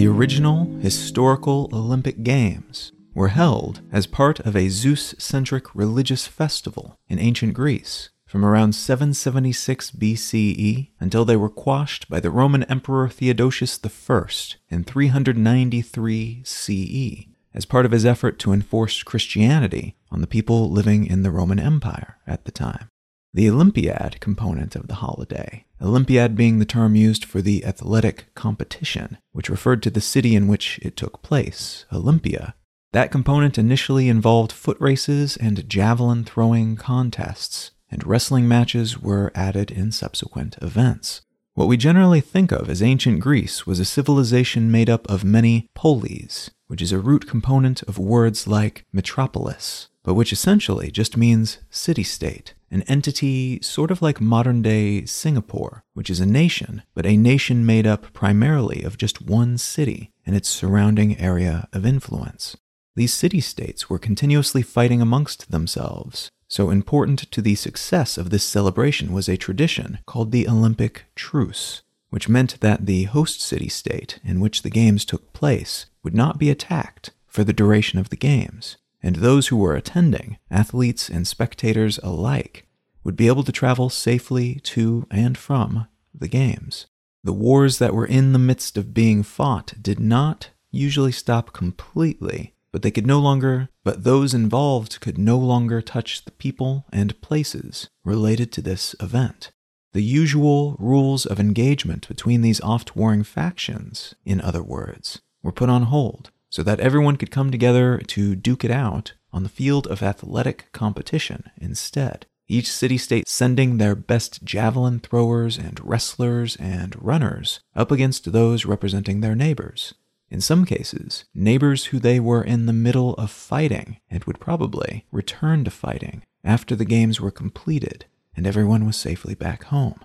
The original historical Olympic Games were held as part of a Zeus centric religious festival in ancient Greece from around 776 BCE until they were quashed by the Roman Emperor Theodosius I in 393 CE as part of his effort to enforce Christianity on the people living in the Roman Empire at the time. The Olympiad component of the holiday, Olympiad being the term used for the athletic competition, which referred to the city in which it took place, Olympia, that component initially involved foot races and javelin throwing contests, and wrestling matches were added in subsequent events. What we generally think of as ancient Greece was a civilization made up of many polis, which is a root component of words like metropolis, but which essentially just means city state, an entity sort of like modern day Singapore, which is a nation, but a nation made up primarily of just one city and its surrounding area of influence. These city states were continuously fighting amongst themselves, so important to the success of this celebration was a tradition called the Olympic Truce, which meant that the host city state in which the games took place would not be attacked for the duration of the games, and those who were attending, athletes and spectators alike, would be able to travel safely to and from the games. The wars that were in the midst of being fought did not usually stop completely, but they could no longer, but those involved could no longer touch the people and places related to this event. The usual rules of engagement between these oft warring factions, in other words, were put on hold so that everyone could come together to duke it out on the field of athletic competition instead. Each city state sending their best javelin throwers and wrestlers and runners up against those representing their neighbors. In some cases, neighbors who they were in the middle of fighting and would probably return to fighting after the games were completed and everyone was safely back home.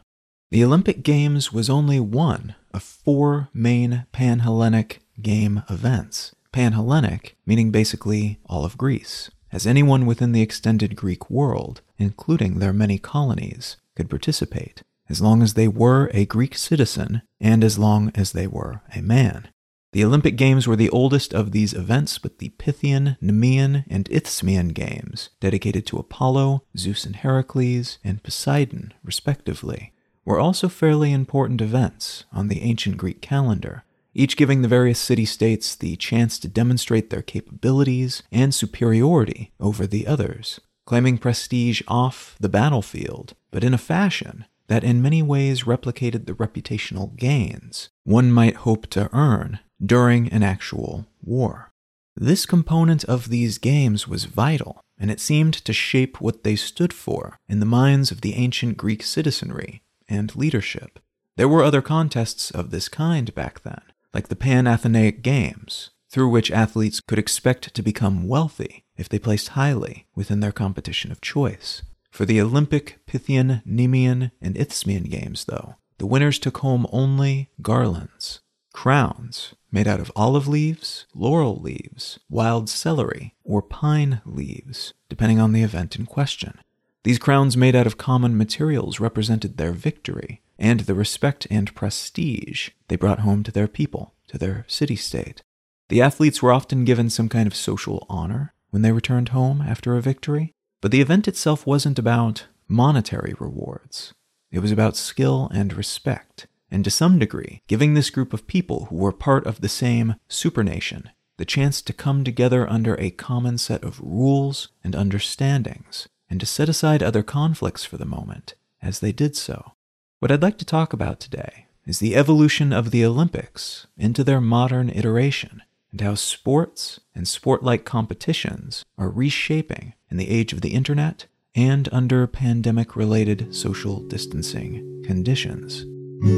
The Olympic Games was only one of four main Pan Hellenic game events. Pan Hellenic meaning basically all of Greece, as anyone within the extended Greek world, including their many colonies, could participate, as long as they were a Greek citizen and as long as they were a man. The Olympic Games were the oldest of these events, but the Pythian, Nemean, and Isthmian Games, dedicated to Apollo, Zeus and Heracles, and Poseidon, respectively, were also fairly important events on the ancient Greek calendar, each giving the various city states the chance to demonstrate their capabilities and superiority over the others, claiming prestige off the battlefield, but in a fashion that in many ways replicated the reputational gains one might hope to earn during an actual war. This component of these games was vital, and it seemed to shape what they stood for in the minds of the ancient Greek citizenry and leadership. There were other contests of this kind back then, like the Pan Athenaic Games, through which athletes could expect to become wealthy if they placed highly within their competition of choice. For the Olympic, Pythian, Nemean, and Isthmian Games, though, the winners took home only garlands, crowns made out of olive leaves, laurel leaves, wild celery, or pine leaves, depending on the event in question. These crowns made out of common materials represented their victory and the respect and prestige they brought home to their people, to their city state. The athletes were often given some kind of social honor when they returned home after a victory, but the event itself wasn't about monetary rewards. It was about skill and respect, and to some degree, giving this group of people who were part of the same supernation the chance to come together under a common set of rules and understandings, and to set aside other conflicts for the moment as they did so. What I'd like to talk about today is the evolution of the Olympics into their modern iteration, and how sports and sport like competitions are reshaping in the age of the internet and under pandemic related social distancing conditions. You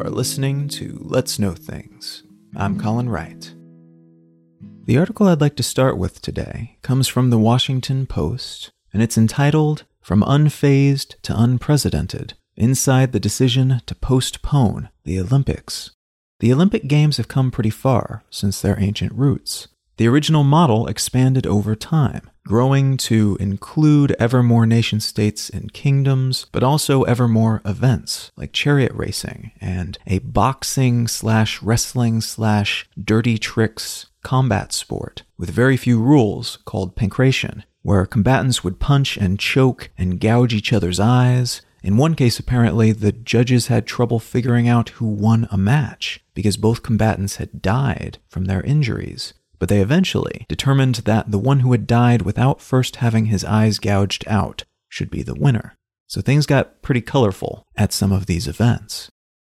are listening to Let's Know Things. I'm Colin Wright. The article I'd like to start with today comes from the Washington Post, and it's entitled From Unfazed to Unprecedented Inside the Decision to Postpone the Olympics. The Olympic Games have come pretty far since their ancient roots. The original model expanded over time, growing to include ever more nation states and kingdoms, but also ever more events like chariot racing and a boxing slash wrestling slash dirty tricks combat sport with very few rules called pankration, where combatants would punch and choke and gouge each other's eyes. In one case, apparently, the judges had trouble figuring out who won a match because both combatants had died from their injuries. But they eventually determined that the one who had died without first having his eyes gouged out should be the winner. So things got pretty colorful at some of these events.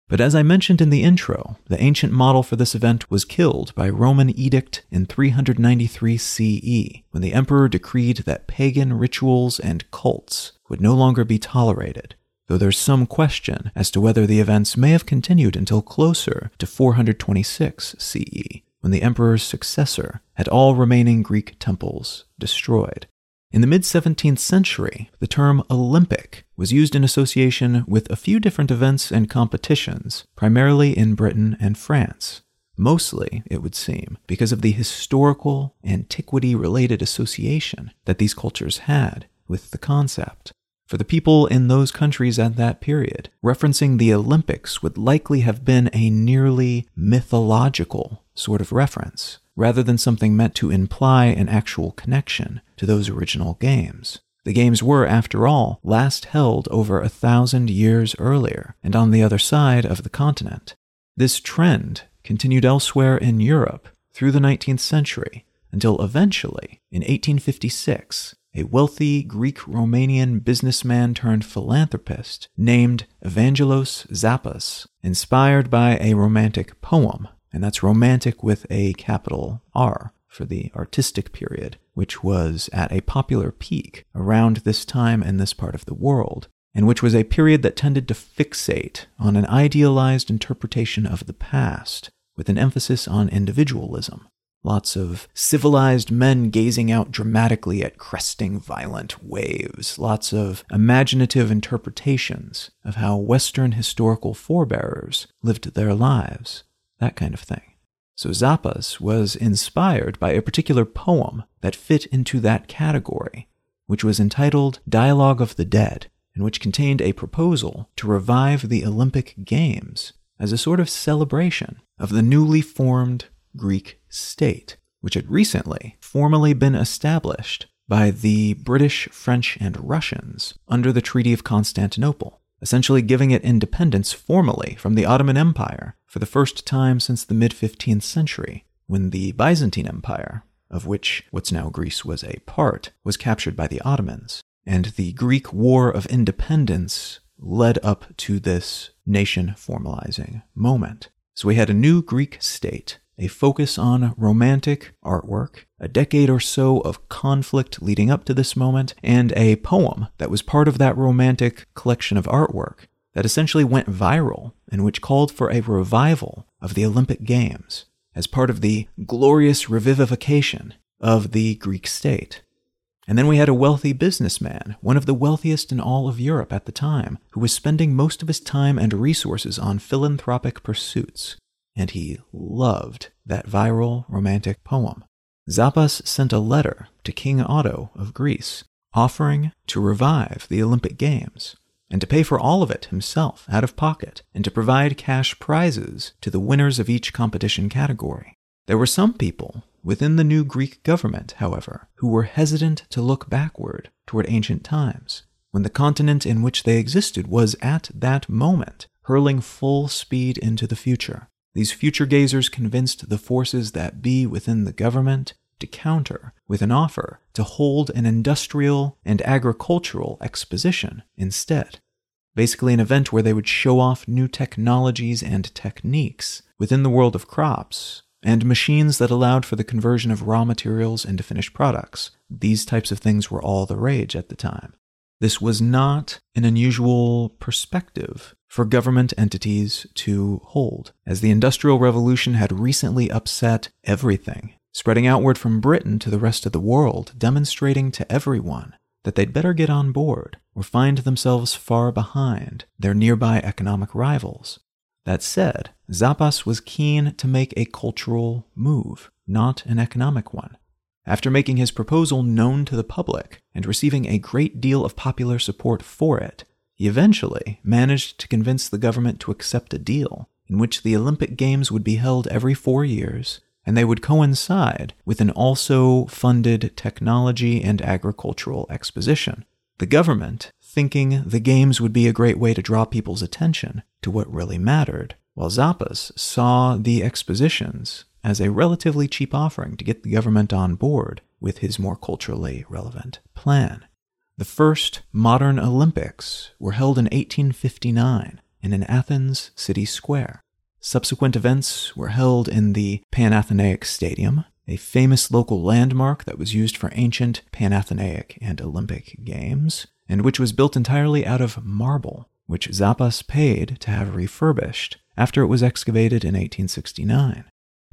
But as I mentioned in the intro, the ancient model for this event was killed by Roman edict in 393 CE, when the emperor decreed that pagan rituals and cults would no longer be tolerated, though there's some question as to whether the events may have continued until closer to 426 CE, when the emperor's successor had all remaining Greek temples destroyed. In the mid 17th century, the term Olympic was used in association with a few different events and competitions, primarily in Britain and France. Mostly, it would seem, because of the historical, antiquity related association that these cultures had with the concept. For the people in those countries at that period, referencing the Olympics would likely have been a nearly mythological sort of reference rather than something meant to imply an actual connection to those original games. The games were, after all, last held over a thousand years earlier and on the other side of the continent. This trend continued elsewhere in Europe through the 19th century until eventually, in 1856, a wealthy Greek Romanian businessman turned philanthropist named Evangelos Zappas, inspired by a romantic poem and that's romantic with a capital R for the artistic period, which was at a popular peak around this time in this part of the world, and which was a period that tended to fixate on an idealized interpretation of the past, with an emphasis on individualism. Lots of civilized men gazing out dramatically at cresting violent waves. Lots of imaginative interpretations of how Western historical forebearers lived their lives that kind of thing. So Zappas was inspired by a particular poem that fit into that category, which was entitled Dialogue of the Dead, and which contained a proposal to revive the Olympic Games as a sort of celebration of the newly formed Greek state, which had recently formally been established by the British, French, and Russians under the Treaty of Constantinople, essentially giving it independence formally from the Ottoman Empire for the first time since the mid 15th century, when the Byzantine Empire, of which what's now Greece was a part, was captured by the Ottomans. And the Greek War of Independence led up to this nation formalizing moment. So we had a new Greek state, a focus on romantic artwork, a decade or so of conflict leading up to this moment, and a poem that was part of that romantic collection of artwork that essentially went viral and which called for a revival of the Olympic Games as part of the glorious revivification of the Greek state. And then we had a wealthy businessman, one of the wealthiest in all of Europe at the time, who was spending most of his time and resources on philanthropic pursuits, and he loved that viral romantic poem. Zappas sent a letter to King Otto of Greece offering to revive the Olympic Games and to pay for all of it himself out of pocket, and to provide cash prizes to the winners of each competition category. There were some people within the new Greek government, however, who were hesitant to look backward toward ancient times, when the continent in which they existed was at that moment hurling full speed into the future. These future gazers convinced the forces that be within the government to counter with an offer to hold an industrial and agricultural exposition instead. Basically, an event where they would show off new technologies and techniques within the world of crops and machines that allowed for the conversion of raw materials into finished products. These types of things were all the rage at the time. This was not an unusual perspective for government entities to hold, as the Industrial Revolution had recently upset everything spreading outward from Britain to the rest of the world, demonstrating to everyone that they'd better get on board or find themselves far behind their nearby economic rivals. That said, Zappas was keen to make a cultural move, not an economic one. After making his proposal known to the public and receiving a great deal of popular support for it, he eventually managed to convince the government to accept a deal in which the Olympic Games would be held every four years and they would coincide with an also funded technology and agricultural exposition. The government, thinking the games would be a great way to draw people's attention to what really mattered, while Zappas saw the expositions as a relatively cheap offering to get the government on board with his more culturally relevant plan. The first modern Olympics were held in 1859 in an Athens city square. Subsequent events were held in the Panathenaic Stadium, a famous local landmark that was used for ancient Panathenaic and Olympic games, and which was built entirely out of marble, which Zappas paid to have refurbished after it was excavated in 1869.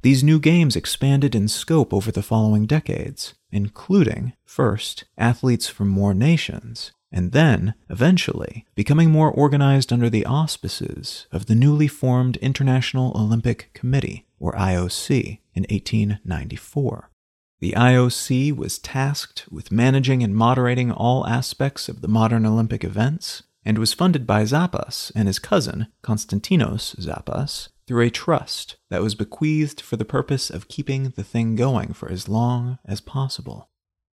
These new games expanded in scope over the following decades, including, first, athletes from more nations, and then, eventually, becoming more organized under the auspices of the newly formed International Olympic Committee, or IOC, in 1894. The IOC was tasked with managing and moderating all aspects of the modern Olympic events and was funded by Zappas and his cousin, Konstantinos Zappas, through a trust that was bequeathed for the purpose of keeping the thing going for as long as possible.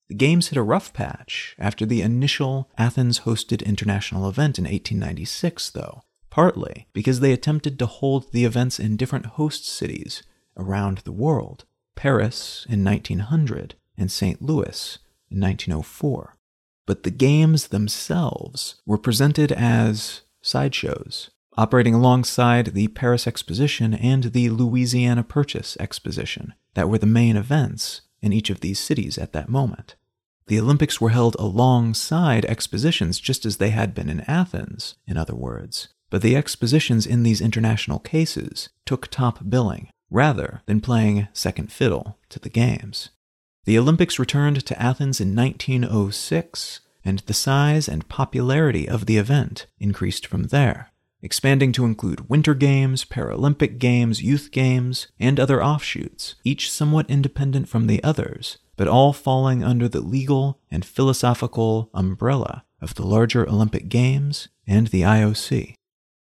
The Games hit a rough patch after the initial Athens hosted international event in 1896, though, partly because they attempted to hold the events in different host cities around the world Paris in 1900 and St. Louis in 1904. But the games themselves were presented as sideshows, operating alongside the Paris Exposition and the Louisiana Purchase Exposition, that were the main events in each of these cities at that moment. The Olympics were held alongside expositions, just as they had been in Athens, in other words, but the expositions in these international cases took top billing, rather than playing second fiddle to the Games. The Olympics returned to Athens in 1906, and the size and popularity of the event increased from there, expanding to include Winter Games, Paralympic Games, Youth Games, and other offshoots, each somewhat independent from the others, but all falling under the legal and philosophical umbrella of the larger Olympic Games and the IOC.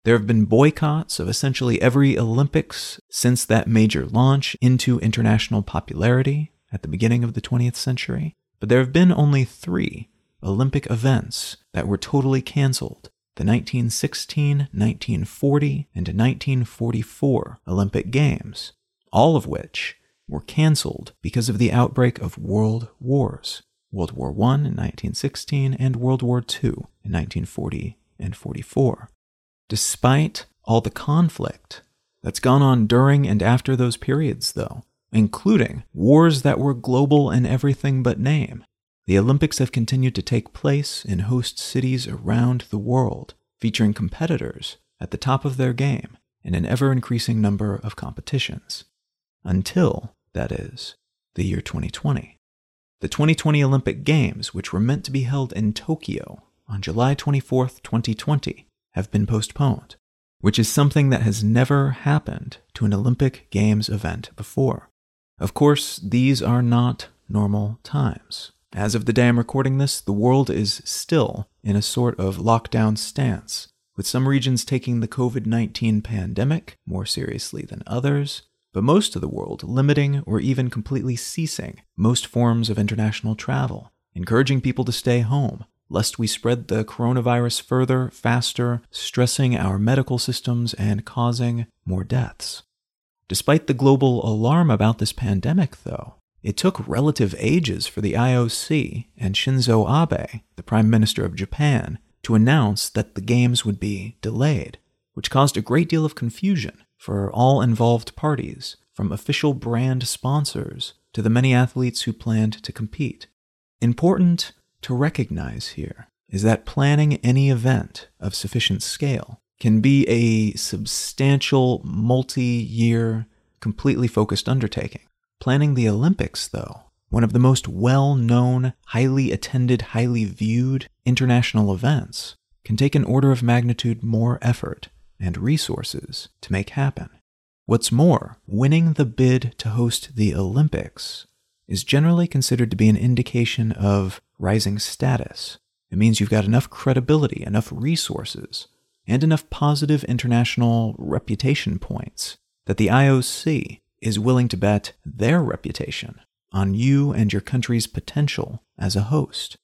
There have been boycotts of essentially every Olympics since that major launch into international popularity at the beginning of the 20th century, but there have been only three Olympic events that were totally canceled the 1916, 1940, and 1944 Olympic Games, all of which were canceled because of the outbreak of world wars World War I in 1916 and World War II in 1940 and 44. Despite all the conflict that's gone on during and after those periods, though, including wars that were global in everything but name, the Olympics have continued to take place in host cities around the world, featuring competitors at the top of their game in an ever increasing number of competitions. Until that is, the year 2020. The 2020 Olympic Games, which were meant to be held in Tokyo on July 24, 2020, have been postponed, which is something that has never happened to an Olympic Games event before. Of course, these are not normal times. As of the day I'm recording this, the world is still in a sort of lockdown stance, with some regions taking the COVID 19 pandemic more seriously than others, but most of the world limiting or even completely ceasing most forms of international travel, encouraging people to stay home, lest we spread the coronavirus further, faster, stressing our medical systems and causing more deaths. Despite the global alarm about this pandemic, though, it took relative ages for the IOC and Shinzo Abe, the Prime Minister of Japan, to announce that the Games would be delayed, which caused a great deal of confusion for all involved parties, from official brand sponsors to the many athletes who planned to compete. Important to recognize here is that planning any event of sufficient scale can be a substantial, multi year, completely focused undertaking. Planning the Olympics, though, one of the most well known, highly attended, highly viewed international events, can take an order of magnitude more effort and resources to make happen. What's more, winning the bid to host the Olympics is generally considered to be an indication of rising status. It means you've got enough credibility, enough resources, and enough positive international reputation points that the IOC is willing to bet their reputation on you and your country's potential as a host.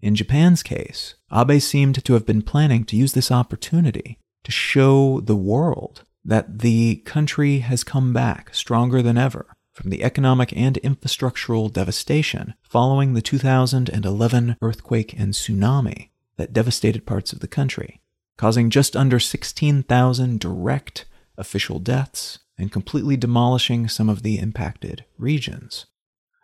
In Japan's case, Abe seemed to have been planning to use this opportunity to show the world that the country has come back stronger than ever from the economic and infrastructural devastation following the 2011 earthquake and tsunami that devastated parts of the country, causing just under 16,000 direct official deaths and completely demolishing some of the impacted regions.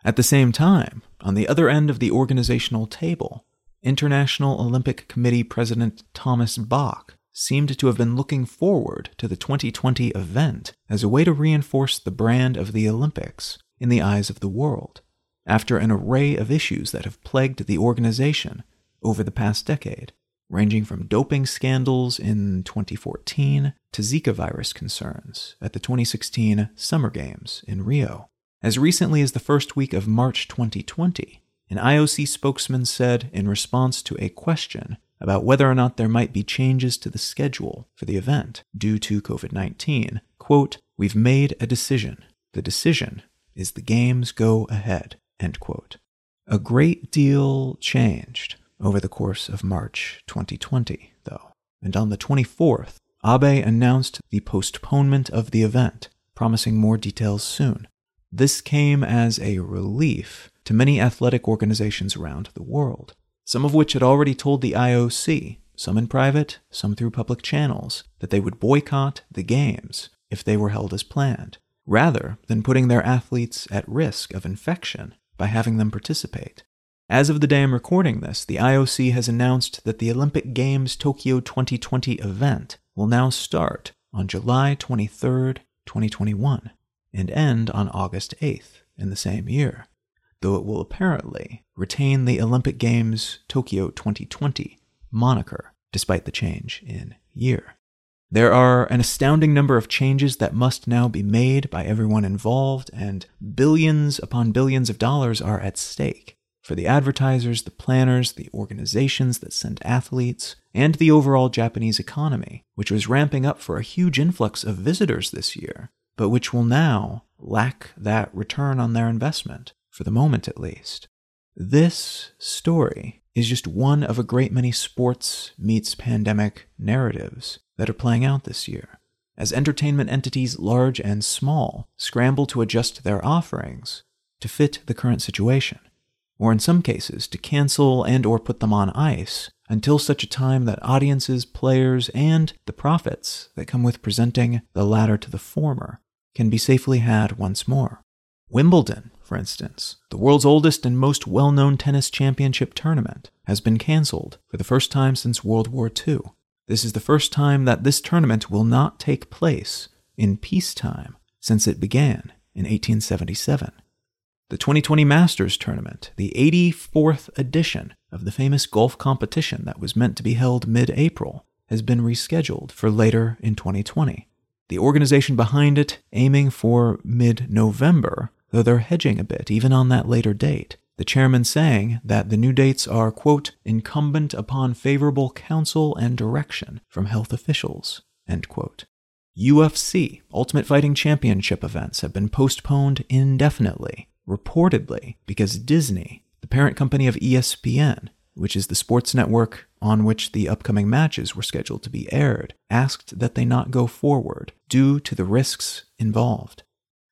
At the same time, on the other end of the organizational table, International Olympic Committee President Thomas Bach seemed to have been looking forward to the 2020 event as a way to reinforce the brand of the Olympics in the eyes of the world, after an array of issues that have plagued the organization over the past decade, ranging from doping scandals in 2014 to Zika virus concerns at the 2016 Summer Games in Rio. As recently as the first week of March 2020, an IOC spokesman said in response to a question about whether or not there might be changes to the schedule for the event due to COVID 19. Quote, We've made a decision. The decision is the games go ahead. End quote. A great deal changed over the course of March 2020, though, and on the 24th, Abe announced the postponement of the event, promising more details soon. This came as a relief to many athletic organizations around the world some of which had already told the IOC, some in private, some through public channels, that they would boycott the Games if they were held as planned, rather than putting their athletes at risk of infection by having them participate. As of the day I'm recording this, the IOC has announced that the Olympic Games Tokyo 2020 event will now start on July 23, 2021, and end on August 8th in the same year though it will apparently retain the Olympic Games Tokyo 2020 moniker, despite the change in year. There are an astounding number of changes that must now be made by everyone involved, and billions upon billions of dollars are at stake for the advertisers, the planners, the organizations that send athletes, and the overall Japanese economy, which was ramping up for a huge influx of visitors this year, but which will now lack that return on their investment for the moment at least. This story is just one of a great many sports meets pandemic narratives that are playing out this year. As entertainment entities large and small scramble to adjust their offerings to fit the current situation, or in some cases to cancel and or put them on ice until such a time that audiences, players, and the profits that come with presenting the latter to the former can be safely had once more. Wimbledon for instance, the world's oldest and most well known tennis championship tournament, has been cancelled for the first time since World War II. This is the first time that this tournament will not take place in peacetime since it began in 1877. The 2020 Masters Tournament, the 84th edition of the famous golf competition that was meant to be held mid April, has been rescheduled for later in 2020. The organization behind it aiming for mid November though they're hedging a bit even on that later date. The chairman saying that the new dates are, quote, incumbent upon favorable counsel and direction from health officials, end quote. UFC, Ultimate Fighting Championship events have been postponed indefinitely, reportedly because Disney, the parent company of ESPN, which is the sports network on which the upcoming matches were scheduled to be aired, asked that they not go forward due to the risks involved.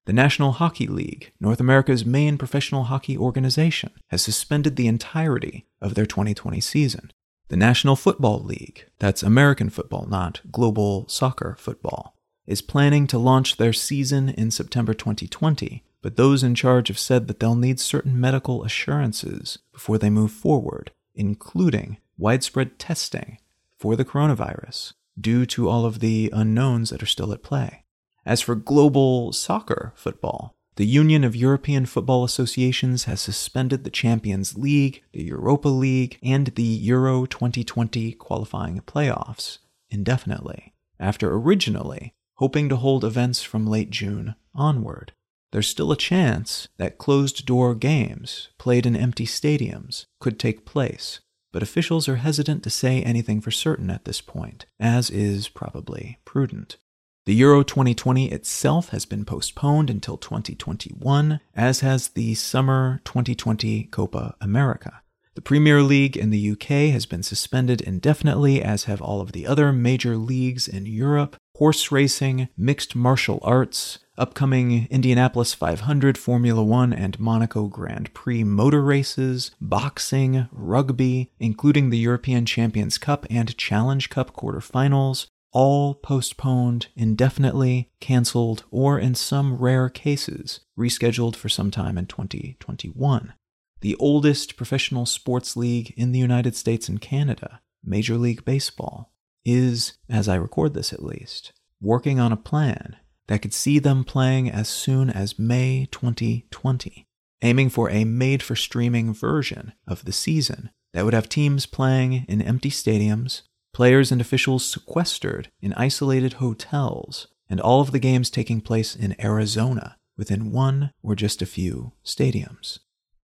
The National Hockey League, North America's main professional hockey organization, has suspended the entirety of their 2020 season. The National Football League, that's American football, not global soccer football, is planning to launch their season in September 2020, but those in charge have said that they'll need certain medical assurances before they move forward, including widespread testing for the coronavirus due to all of the unknowns that are still at play. As for global soccer football, the Union of European Football Associations has suspended the Champions League, the Europa League, and the Euro 2020 qualifying playoffs indefinitely, after originally hoping to hold events from late June onward. There's still a chance that closed door games, played in empty stadiums, could take place, but officials are hesitant to say anything for certain at this point, as is probably prudent. The Euro 2020 itself has been postponed until 2021, as has the Summer 2020 Copa America. The Premier League in the UK has been suspended indefinitely, as have all of the other major leagues in Europe. Horse racing, mixed martial arts, upcoming Indianapolis 500, Formula One, and Monaco Grand Prix motor races, boxing, rugby, including the European Champions Cup and Challenge Cup quarterfinals, all postponed indefinitely, canceled, or in some rare cases, rescheduled for some time in 2021. The oldest professional sports league in the United States and Canada, Major League Baseball, is, as I record this at least, working on a plan that could see them playing as soon as May 2020, aiming for a made for streaming version of the season that would have teams playing in empty stadiums players and officials sequestered in isolated hotels, and all of the games taking place in Arizona within one or just a few stadiums.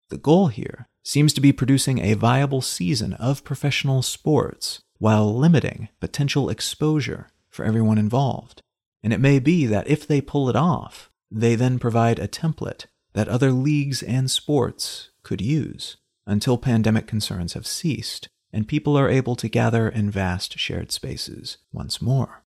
The goal here seems to be producing a viable season of professional sports while limiting potential exposure for everyone involved. And it may be that if they pull it off, they then provide a template that other leagues and sports could use until pandemic concerns have ceased and people are able to gather in vast shared spaces once more.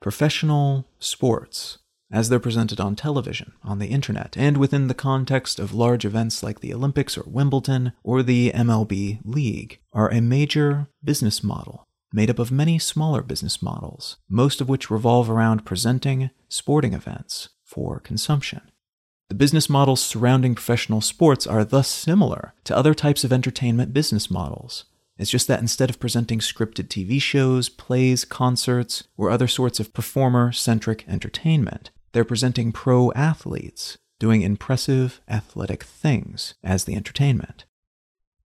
Professional sports, as they're presented on television, on the internet, and within the context of large events like the Olympics or Wimbledon or the MLB League, are a major business model made up of many smaller business models, most of which revolve around presenting sporting events for consumption. The business models surrounding professional sports are thus similar to other types of entertainment business models, it's just that instead of presenting scripted TV shows, plays, concerts, or other sorts of performer centric entertainment, they're presenting pro athletes doing impressive athletic things as the entertainment.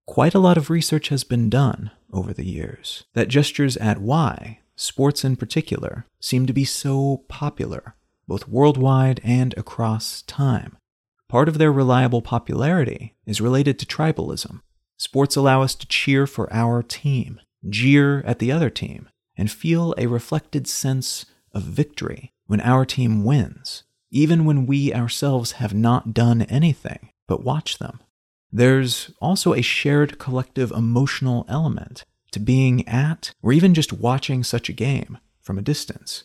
Quite a lot of research has been done over the years that gestures at why sports in particular seem to be so popular, both worldwide and across time. Part of their reliable popularity is related to tribalism, Sports allow us to cheer for our team, jeer at the other team, and feel a reflected sense of victory when our team wins, even when we ourselves have not done anything but watch them. There's also a shared collective emotional element to being at or even just watching such a game from a distance,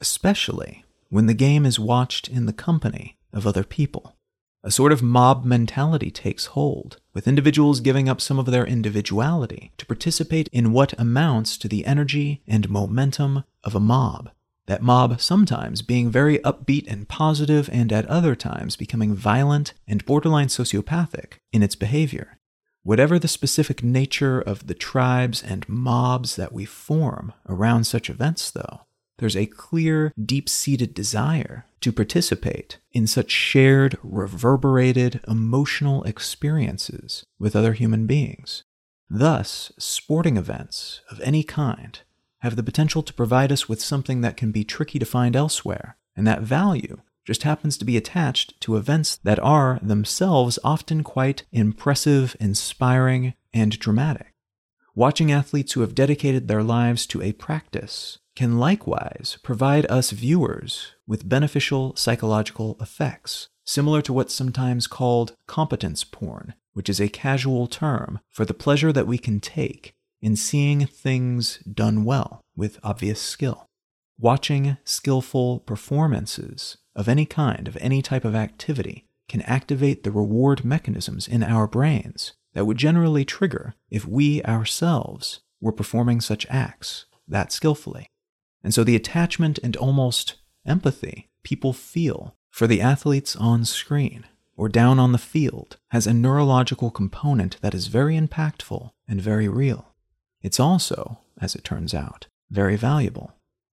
especially when the game is watched in the company of other people. A sort of mob mentality takes hold, with individuals giving up some of their individuality to participate in what amounts to the energy and momentum of a mob. That mob sometimes being very upbeat and positive, and at other times becoming violent and borderline sociopathic in its behavior. Whatever the specific nature of the tribes and mobs that we form around such events, though, there's a clear, deep seated desire to participate in such shared, reverberated emotional experiences with other human beings. Thus, sporting events of any kind have the potential to provide us with something that can be tricky to find elsewhere, and that value just happens to be attached to events that are themselves often quite impressive, inspiring, and dramatic. Watching athletes who have dedicated their lives to a practice can likewise provide us viewers with beneficial psychological effects, similar to what's sometimes called competence porn, which is a casual term for the pleasure that we can take in seeing things done well with obvious skill. Watching skillful performances of any kind, of any type of activity, can activate the reward mechanisms in our brains that would generally trigger if we ourselves were performing such acts that skillfully. And so the attachment and almost empathy people feel for the athletes on screen or down on the field has a neurological component that is very impactful and very real. It's also, as it turns out, very valuable.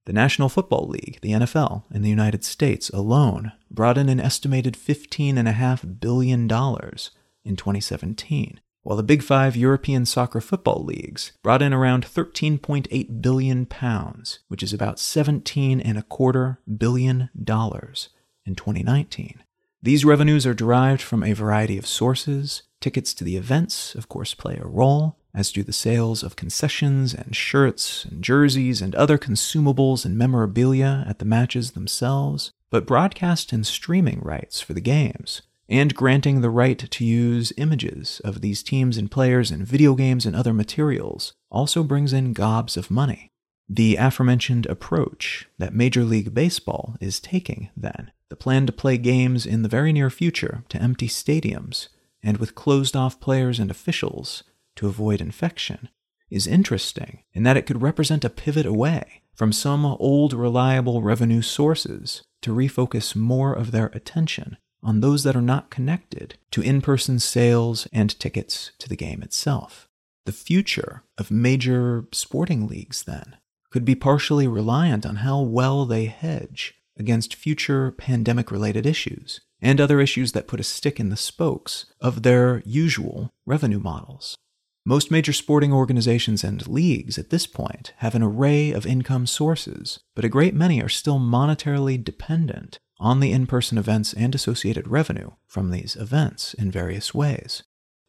The National Football League, the NFL, in the United States alone brought in an estimated $15.5 billion in 2017, while the Big Five European soccer football leagues brought in around 13.8 billion pounds, which is about 17 and a quarter billion dollars in 2019. These revenues are derived from a variety of sources. Tickets to the events, of course, play a role, as do the sales of concessions and shirts and jerseys and other consumables and memorabilia at the matches themselves, but broadcast and streaming rights for the games, and granting the right to use images of these teams and players in video games and other materials also brings in gobs of money. The aforementioned approach that Major League Baseball is taking, then, the plan to play games in the very near future to empty stadiums and with closed off players and officials to avoid infection, is interesting in that it could represent a pivot away from some old reliable revenue sources to refocus more of their attention on those that are not connected to in person sales and tickets to the game itself. The future of major sporting leagues, then, could be partially reliant on how well they hedge against future pandemic related issues and other issues that put a stick in the spokes of their usual revenue models. Most major sporting organizations and leagues at this point have an array of income sources, but a great many are still monetarily dependent on the in person events and associated revenue from these events in various ways.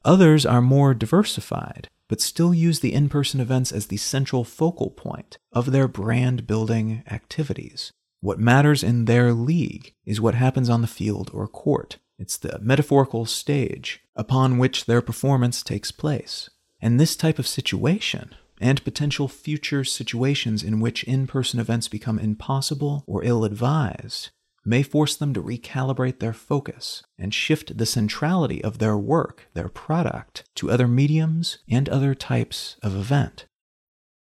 Others are more diversified, but still use the in person events as the central focal point of their brand building activities. What matters in their league is what happens on the field or court. It's the metaphorical stage upon which their performance takes place. And this type of situation, and potential future situations in which in person events become impossible or ill advised, may force them to recalibrate their focus and shift the centrality of their work, their product, to other mediums and other types of event.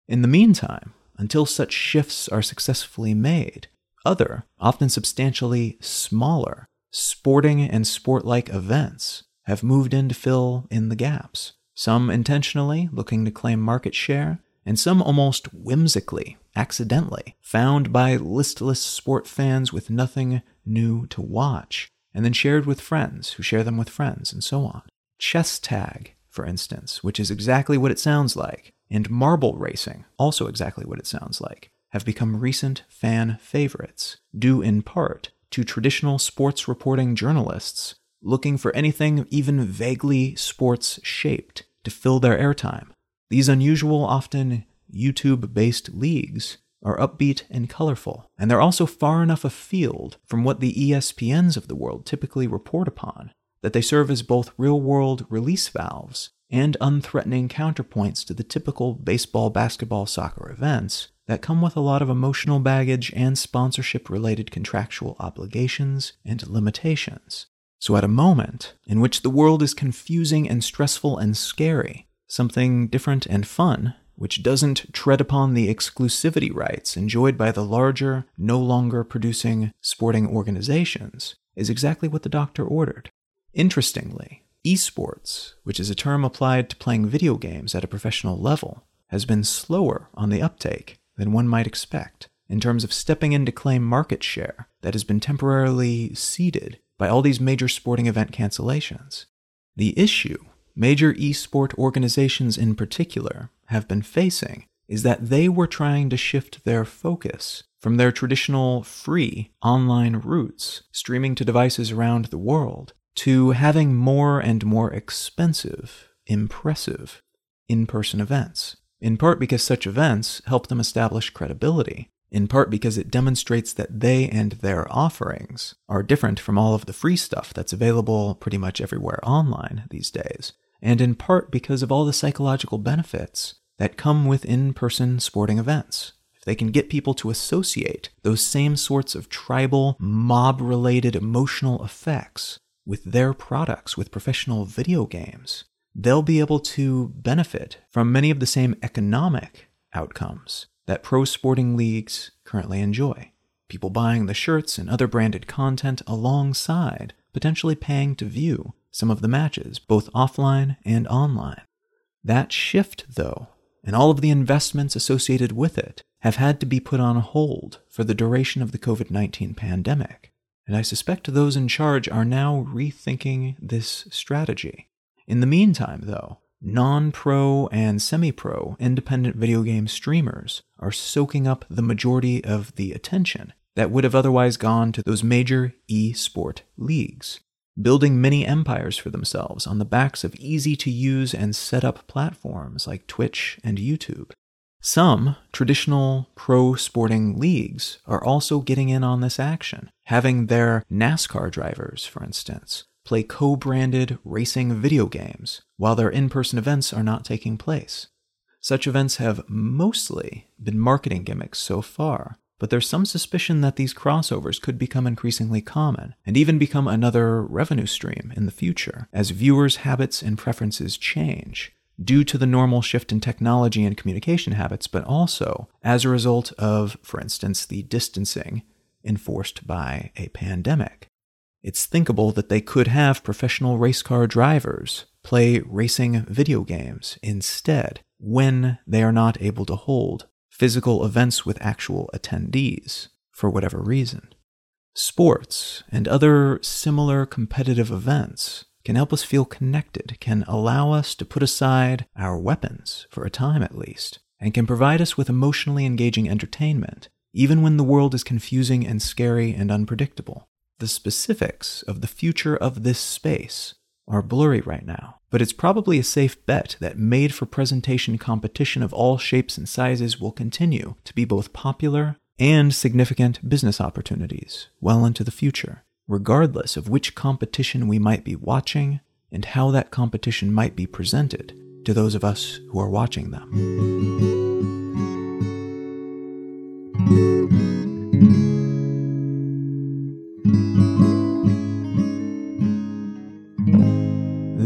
In the meantime, until such shifts are successfully made, other, often substantially smaller, sporting and sport like events have moved in to fill in the gaps, some intentionally looking to claim market share, and some almost whimsically, accidentally, found by listless sport fans with nothing new to watch, and then shared with friends who share them with friends, and so on. Chess tag, for instance, which is exactly what it sounds like, and marble racing, also exactly what it sounds like, have become recent fan favorites, due in part to traditional sports reporting journalists looking for anything even vaguely sports shaped to fill their airtime these unusual, often YouTube based leagues are upbeat and colorful, and they're also far enough afield from what the ESPNs of the world typically report upon that they serve as both real world release valves and unthreatening counterpoints to the typical baseball, basketball, soccer events that come with a lot of emotional baggage and sponsorship related contractual obligations and limitations. So, at a moment in which the world is confusing and stressful and scary, something different and fun, which doesn't tread upon the exclusivity rights enjoyed by the larger, no longer producing sporting organizations, is exactly what the doctor ordered. Interestingly, esports, which is a term applied to playing video games at a professional level, has been slower on the uptake than one might expect in terms of stepping in to claim market share that has been temporarily ceded by all these major sporting event cancellations. The issue major esport organizations in particular have been facing is that they were trying to shift their focus from their traditional free online routes, streaming to devices around the world, to having more and more expensive, impressive in person events. In part because such events help them establish credibility, in part because it demonstrates that they and their offerings are different from all of the free stuff that's available pretty much everywhere online these days, and in part because of all the psychological benefits that come with in person sporting events. If they can get people to associate those same sorts of tribal, mob related emotional effects with their products, with professional video games, they'll be able to benefit from many of the same economic outcomes that pro sporting leagues currently enjoy. People buying the shirts and other branded content alongside potentially paying to view some of the matches, both offline and online. That shift, though, and all of the investments associated with it have had to be put on hold for the duration of the COVID 19 pandemic. And I suspect those in charge are now rethinking this strategy. In the meantime, though, non pro and semi pro independent video game streamers are soaking up the majority of the attention that would have otherwise gone to those major e sport leagues, building mini empires for themselves on the backs of easy to use and set up platforms like Twitch and YouTube. Some traditional pro sporting leagues are also getting in on this action, having their NASCAR drivers, for instance, play co branded racing video games while their in person events are not taking place. Such events have mostly been marketing gimmicks so far, but there's some suspicion that these crossovers could become increasingly common and even become another revenue stream in the future as viewers' habits and preferences change due to the normal shift in technology and communication habits, but also as a result of, for instance, the distancing enforced by a pandemic. It's thinkable that they could have professional race car drivers play racing video games instead when they are not able to hold physical events with actual attendees for whatever reason. Sports and other similar competitive events can help us feel connected, can allow us to put aside our weapons, for a time at least, and can provide us with emotionally engaging entertainment, even when the world is confusing and scary and unpredictable. The specifics of the future of this space are blurry right now, but it's probably a safe bet that made for presentation competition of all shapes and sizes will continue to be both popular and significant business opportunities well into the future, regardless of which competition we might be watching and how that competition might be presented to those of us who are watching them.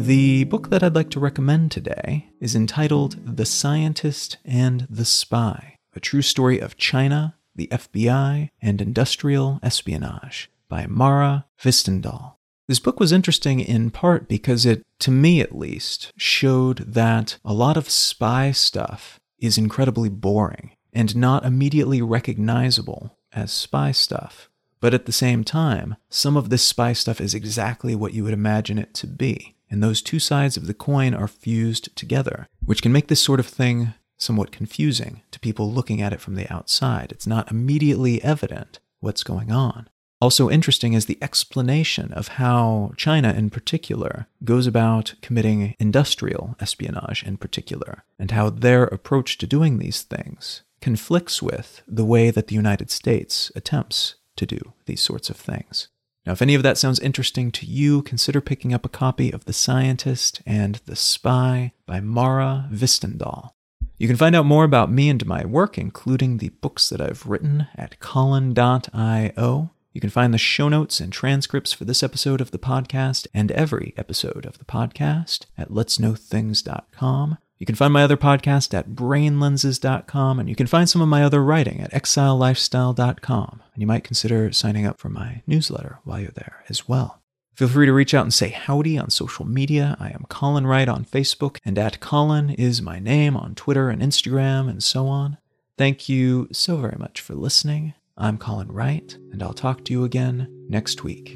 The book that I'd like to recommend today is entitled The Scientist and the Spy A True Story of China, the FBI, and Industrial Espionage by Mara Hvistendahl. This book was interesting in part because it, to me at least, showed that a lot of spy stuff is incredibly boring and not immediately recognizable as spy stuff. But at the same time, some of this spy stuff is exactly what you would imagine it to be and those two sides of the coin are fused together, which can make this sort of thing somewhat confusing to people looking at it from the outside. It's not immediately evident what's going on. Also interesting is the explanation of how China in particular goes about committing industrial espionage in particular, and how their approach to doing these things conflicts with the way that the United States attempts to do these sorts of things. Now, if any of that sounds interesting to you, consider picking up a copy of The Scientist and the Spy by Mara Hvistendahl. You can find out more about me and my work, including the books that I've written, at colin.io. You can find the show notes and transcripts for this episode of the podcast and every episode of the podcast at letsknowthings.com. You can find my other podcast at brainlenses.com, and you can find some of my other writing at exilelifestyle.com. And you might consider signing up for my newsletter while you're there as well. Feel free to reach out and say howdy on social media. I am Colin Wright on Facebook, and at Colin is my name on Twitter and Instagram and so on. Thank you so very much for listening. I'm Colin Wright, and I'll talk to you again next week.